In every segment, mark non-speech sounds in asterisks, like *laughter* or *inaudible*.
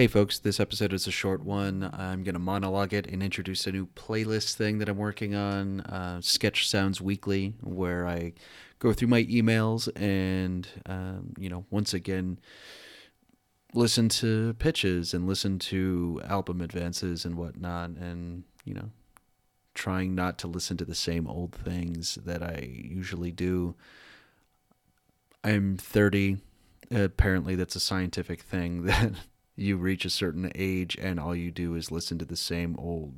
Hey folks, this episode is a short one. I'm going to monologue it and introduce a new playlist thing that I'm working on, uh, Sketch Sounds Weekly, where I go through my emails and, um, you know, once again, listen to pitches and listen to album advances and whatnot, and, you know, trying not to listen to the same old things that I usually do. I'm 30. Apparently, that's a scientific thing *laughs* that you reach a certain age and all you do is listen to the same old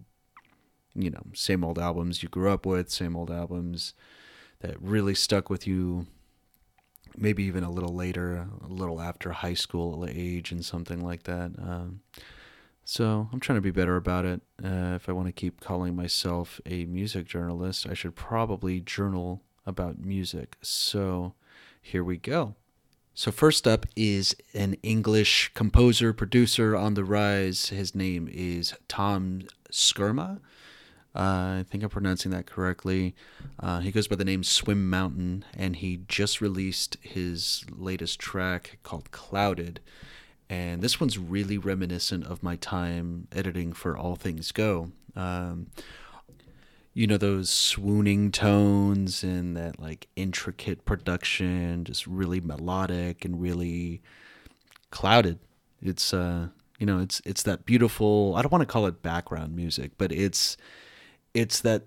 you know same old albums you grew up with same old albums that really stuck with you maybe even a little later a little after high school age and something like that. Um, so i'm trying to be better about it. Uh, if i want to keep calling myself a music journalist i should probably journal about music. So here we go so, first up is an English composer, producer on the rise. His name is Tom Skurma. Uh, I think I'm pronouncing that correctly. Uh, he goes by the name Swim Mountain, and he just released his latest track called Clouded. And this one's really reminiscent of my time editing for All Things Go. Um, you know those swooning tones and that like intricate production just really melodic and really clouded. It's uh you know it's it's that beautiful i don't want to call it background music but it's it's that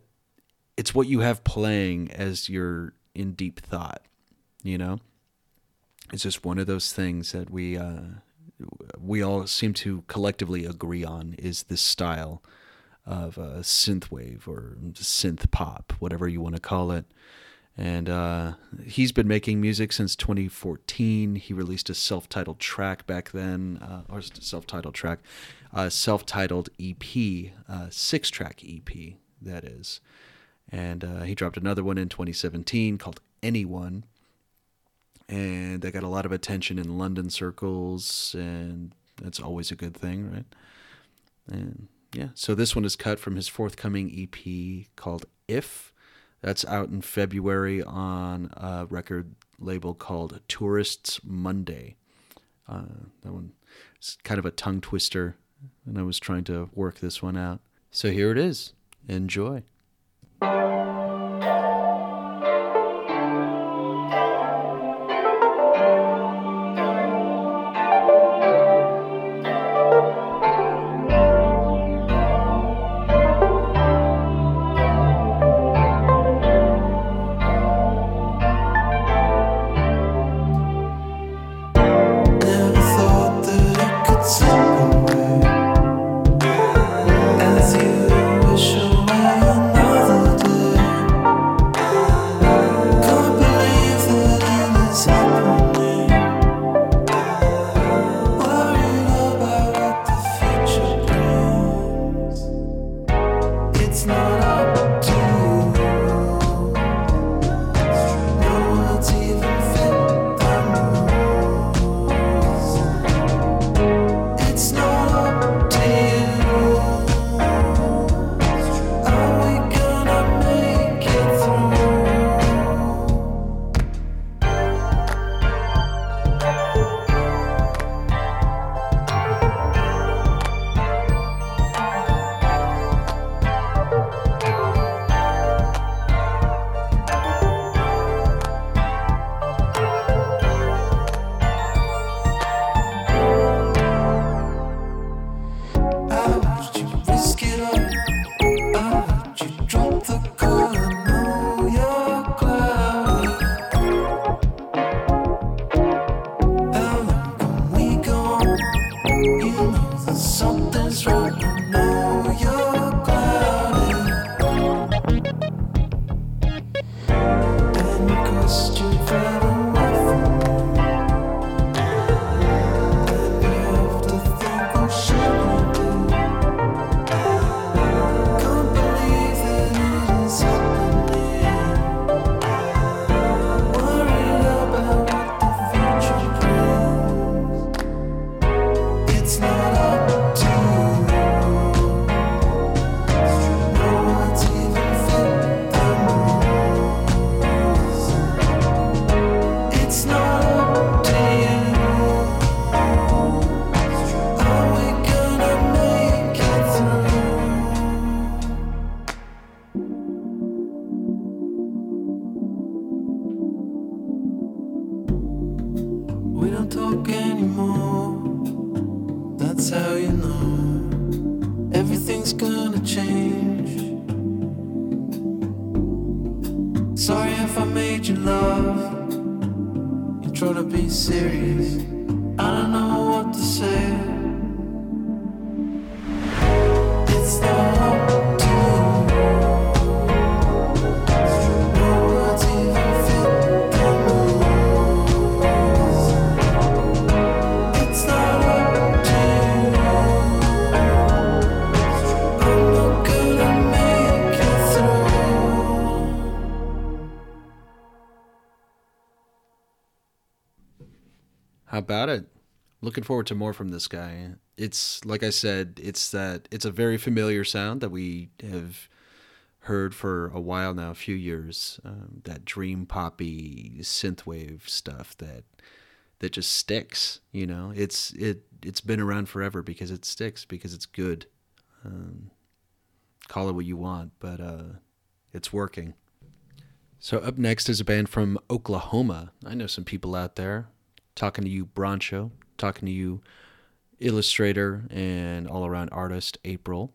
it's what you have playing as you're in deep thought you know? It's just one of those things that we uh we all seem to collectively agree on is this style of uh, synthwave or synth pop, whatever you want to call it. And uh, he's been making music since 2014. He released a self-titled track back then, uh, or self-titled track, uh, self-titled EP, six-track EP that is. And uh, he dropped another one in 2017 called Anyone, and that got a lot of attention in London circles, and that's always a good thing, right? And yeah. So this one is cut from his forthcoming EP called If. That's out in February on a record label called Tourists Monday. Uh, that one is kind of a tongue twister, and I was trying to work this one out. So here it is. Enjoy. Looking forward to more from this guy. It's like I said, it's that it's a very familiar sound that we have heard for a while now, a few years. Um, that dream poppy synthwave stuff that that just sticks. You know, it's it it's been around forever because it sticks because it's good. Um, call it what you want, but uh, it's working. So up next is a band from Oklahoma. I know some people out there. Talking to you, Broncho. Talking to you, illustrator and all around artist, April,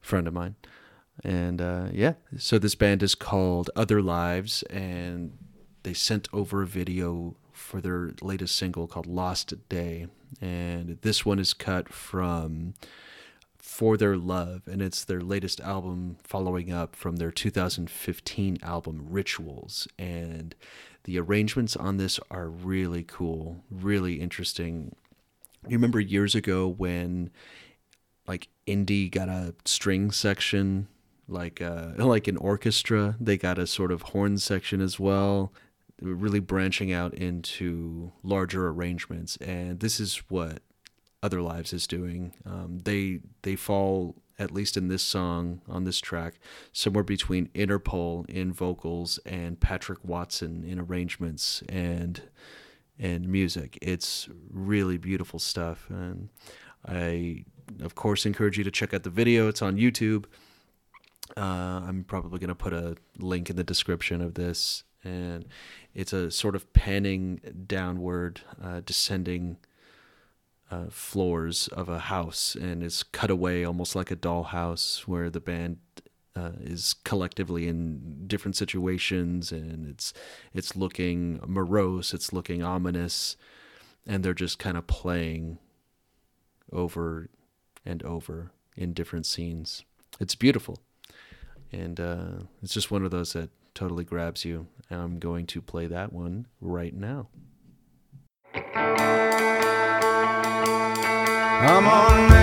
friend of mine. And uh, yeah, so this band is called Other Lives, and they sent over a video for their latest single called Lost Day. And this one is cut from For Their Love, and it's their latest album following up from their 2015 album Rituals. And the arrangements on this are really cool, really interesting. You remember years ago when like indie got a string section, like uh, *laughs* like an orchestra, they got a sort of horn section as well. Really branching out into larger arrangements, and this is what Other Lives is doing. Um, they they fall at least in this song on this track somewhere between Interpol in vocals and Patrick Watson in arrangements and and music. It's really beautiful stuff, and I of course encourage you to check out the video. It's on YouTube. Uh, I'm probably going to put a link in the description of this, and it's a sort of panning downward, uh, descending uh, floors of a house, and it's cut away almost like a dollhouse, where the band uh, is collectively in different situations, and it's it's looking morose, it's looking ominous, and they're just kind of playing over and over in different scenes. It's beautiful and uh, it's just one of those that totally grabs you. I'm going to play that one right now. I'm on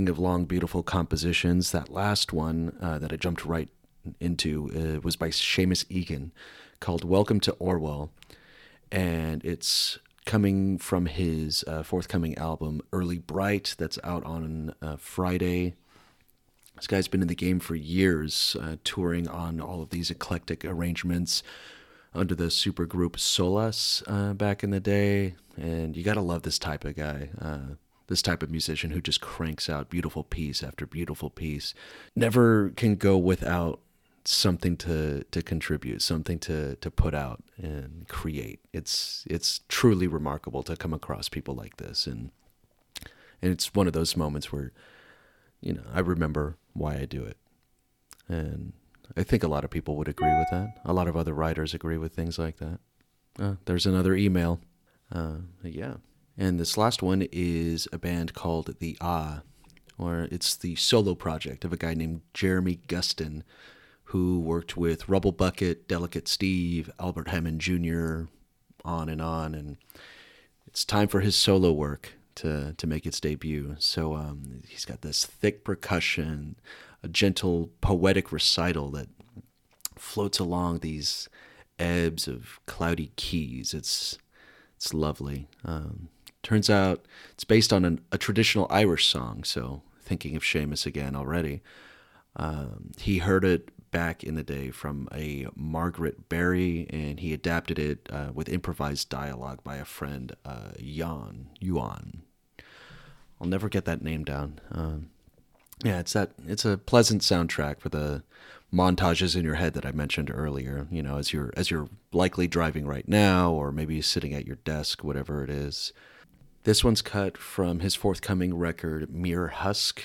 speaking of long, beautiful compositions, that last one uh, that I jumped right into uh, was by Seamus Egan called Welcome to Orwell. And it's coming from his uh, forthcoming album, Early Bright, that's out on uh, Friday. This guy's been in the game for years, uh, touring on all of these eclectic arrangements under the supergroup Solas uh, back in the day. And you got to love this type of guy, this type of musician who just cranks out beautiful piece after beautiful piece. Never can go without something to to contribute, something to to put out and create. It's it's truly remarkable to come across people like this, and and it's one of those moments where, you know, I remember why I do it, and I think a lot of people would agree with that. A lot of other writers agree with things like that. Uh, there's another email. Uh, yeah. And this last one is a band called The Ah, or it's the solo project of a guy named Jeremy Gustin, who worked with Rubblebucket, Delicate Steve, Albert Hammond Jr., on and on. And it's time for his solo work to, to make its debut. So um, he's got this thick percussion, a gentle poetic recital that floats along these ebbs of cloudy keys. It's it's lovely. Um, turns out it's based on an, a traditional Irish song. So thinking of Seamus again already. Um, he heard it back in the day from a Margaret Barry, and he adapted it uh, with improvised dialogue by a friend, uh, Jan Yuan. I'll never get that name down. Um, yeah, it's that. It's a pleasant soundtrack for the montages in your head that I mentioned earlier. You know, as you're as you're likely driving right now, or maybe sitting at your desk, whatever it is. This one's cut from his forthcoming record, Mere Husk.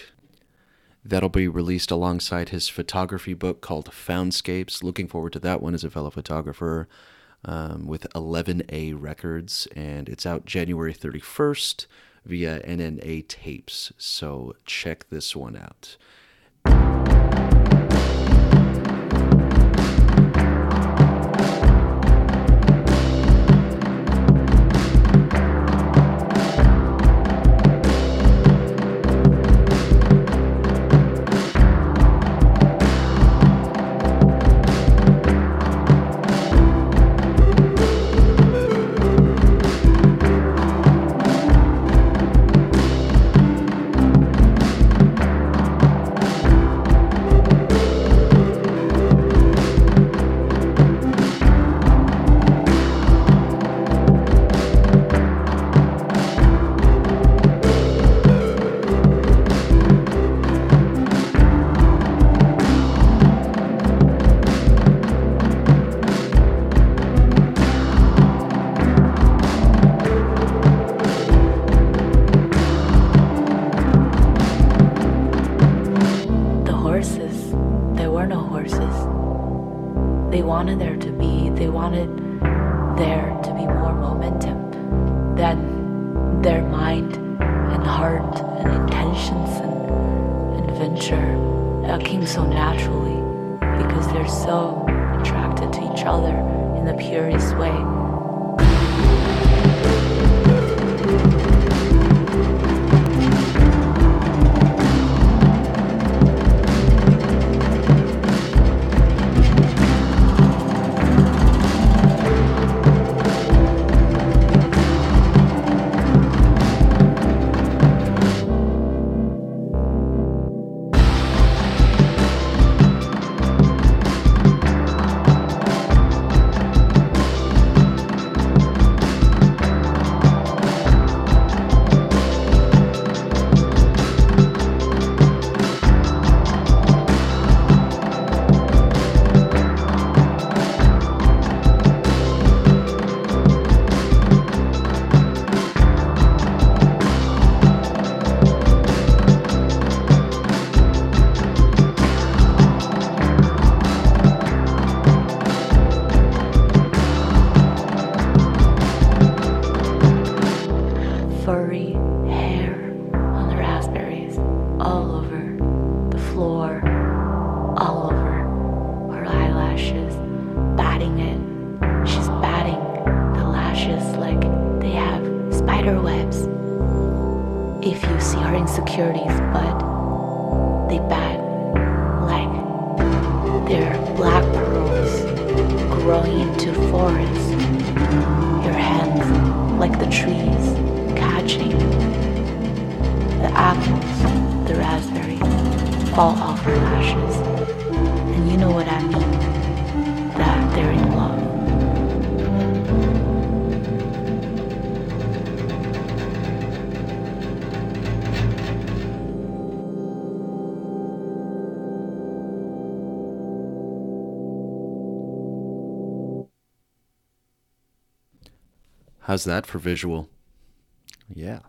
That'll be released alongside his photography book called Foundscapes. Looking forward to that one as a fellow photographer um, with 11A Records, and it's out January 31st via NNA Tapes. So check this one out. How's that for visual? Yeah.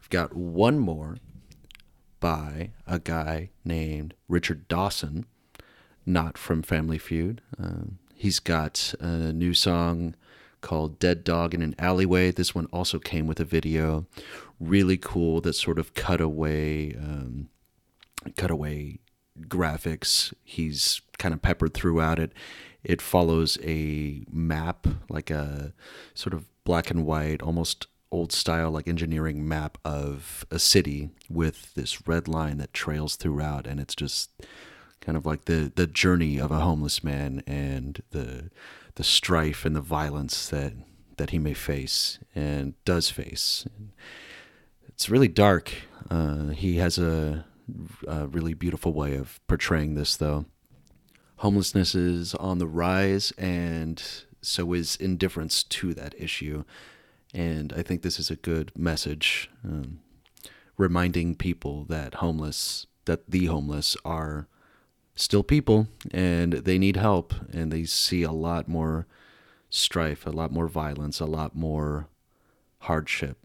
We've got one more by a guy named Richard Dawson, not from Family Feud. Um, he's got a new song called Dead Dog in an Alleyway. This one also came with a video. Really cool, that sort of cutaway, um, cutaway graphics. He's kind of peppered throughout it. It follows a map, like a sort of black and white, almost old style, like engineering map of a city with this red line that trails throughout, and it's just kind of like the the journey of a homeless man and the the strife and the violence that that he may face and does face. It's really dark. Uh, he has a, a really beautiful way of portraying this, though. Homelessness is on the rise, and so is indifference to that issue. And I think this is a good message, um, reminding people that homeless, that the homeless are still people and they need help and they see a lot more strife, a lot more violence, a lot more hardship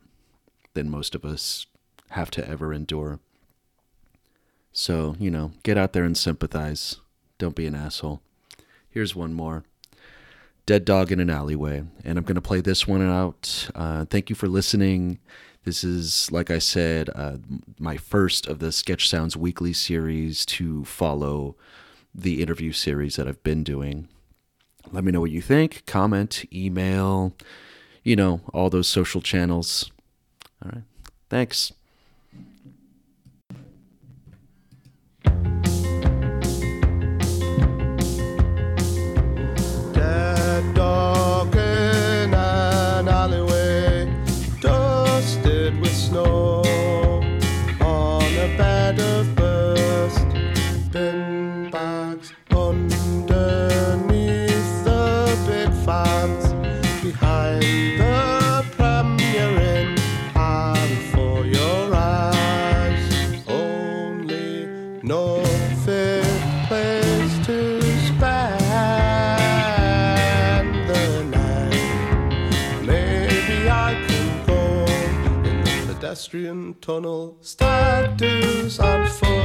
than most of us have to ever endure. So, you know, get out there and sympathize. Don't be an asshole. Here's one more. Dead Dog in an Alleyway. And I'm going to play this one out. Uh, thank you for listening. This is, like I said, uh, my first of the Sketch Sounds weekly series to follow the interview series that I've been doing. Let me know what you think. Comment, email, you know, all those social channels. All right. Thanks. Pedestrian tunnel, statues and